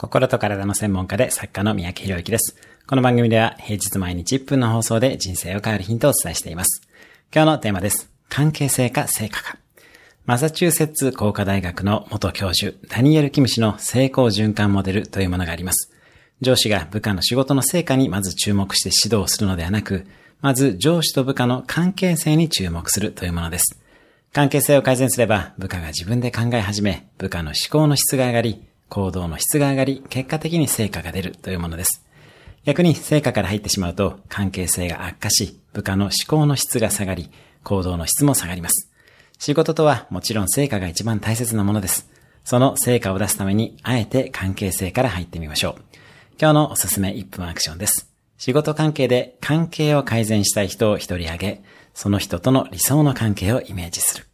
心と体の専門家で作家の三宅博之です。この番組では平日毎日1分の放送で人生を変えるヒントをお伝えしています。今日のテーマです。関係性か成果か。マサチューセッツ工科大学の元教授、ダニエル・キム氏の成功循環モデルというものがあります。上司が部下の仕事の成果にまず注目して指導するのではなく、まず上司と部下の関係性に注目するというものです。関係性を改善すれば部下が自分で考え始め、部下の思考の質が上がり、行動の質が上がり、結果的に成果が出るというものです。逆に成果から入ってしまうと関係性が悪化し、部下の思考の質が下がり、行動の質も下がります。仕事とはもちろん成果が一番大切なものです。その成果を出すために、あえて関係性から入ってみましょう。今日のおすすめ1分アクションです。仕事関係で関係を改善したい人を一人挙げ、その人との理想の関係をイメージする。